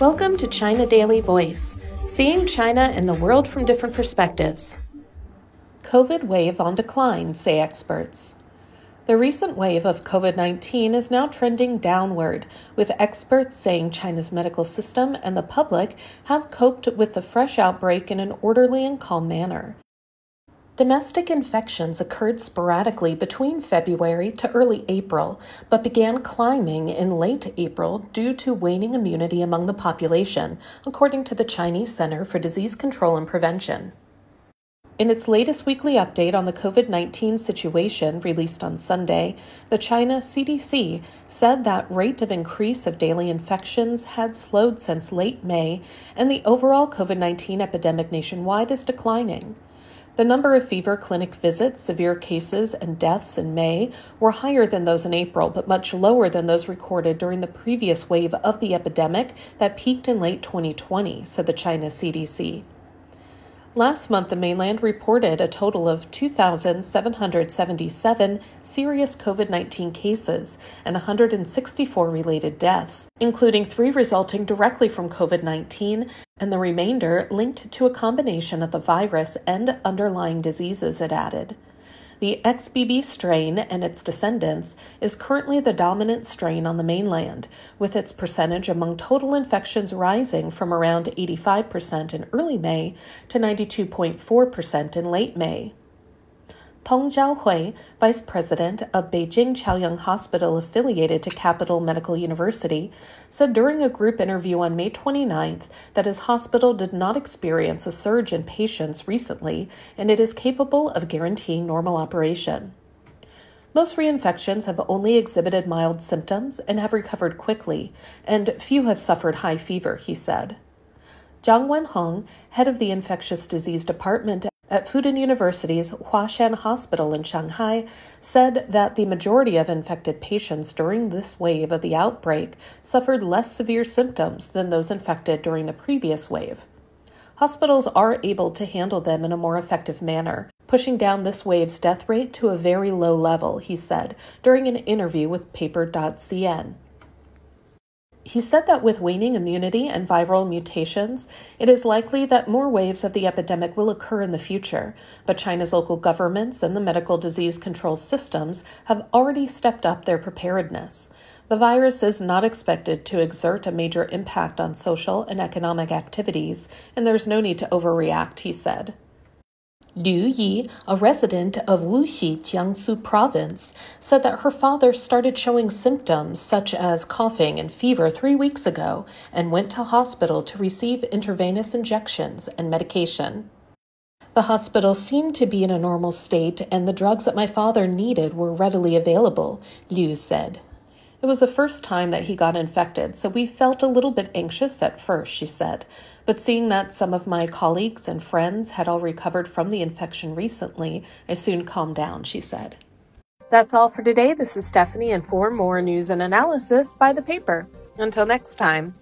Welcome to China Daily Voice, seeing China and the world from different perspectives. COVID wave on decline, say experts. The recent wave of COVID 19 is now trending downward, with experts saying China's medical system and the public have coped with the fresh outbreak in an orderly and calm manner. Domestic infections occurred sporadically between February to early April, but began climbing in late April due to waning immunity among the population, according to the Chinese Center for Disease Control and Prevention. In its latest weekly update on the COVID 19 situation released on Sunday, the China CDC said that rate of increase of daily infections had slowed since late May, and the overall COVID 19 epidemic nationwide is declining. The number of fever clinic visits, severe cases, and deaths in May were higher than those in April, but much lower than those recorded during the previous wave of the epidemic that peaked in late 2020, said the China CDC. Last month, the mainland reported a total of 2,777 serious COVID 19 cases and 164 related deaths, including three resulting directly from COVID 19 and the remainder linked to a combination of the virus and underlying diseases, it added. The XBB strain and its descendants is currently the dominant strain on the mainland, with its percentage among total infections rising from around 85% in early May to 92.4% in late May. Tong Zhaohui, vice president of Beijing Chaoyang Hospital affiliated to Capital Medical University, said during a group interview on May 29th that his hospital did not experience a surge in patients recently and it is capable of guaranteeing normal operation. Most reinfections have only exhibited mild symptoms and have recovered quickly, and few have suffered high fever, he said. Zhang Wenhong, head of the infectious disease department at Fudan University's Huashan Hospital in Shanghai said that the majority of infected patients during this wave of the outbreak suffered less severe symptoms than those infected during the previous wave. Hospitals are able to handle them in a more effective manner, pushing down this wave's death rate to a very low level, he said during an interview with Paper.cn. He said that with waning immunity and viral mutations, it is likely that more waves of the epidemic will occur in the future, but China's local governments and the medical disease control systems have already stepped up their preparedness. The virus is not expected to exert a major impact on social and economic activities, and there's no need to overreact, he said. Liu Yi, a resident of Wuxi, Jiangsu province, said that her father started showing symptoms such as coughing and fever three weeks ago and went to hospital to receive intravenous injections and medication. The hospital seemed to be in a normal state, and the drugs that my father needed were readily available, Liu said. It was the first time that he got infected, so we felt a little bit anxious at first, she said. But seeing that some of my colleagues and friends had all recovered from the infection recently, I soon calmed down, she said. That's all for today. This is Stephanie, and for more news and analysis, buy the paper. Until next time.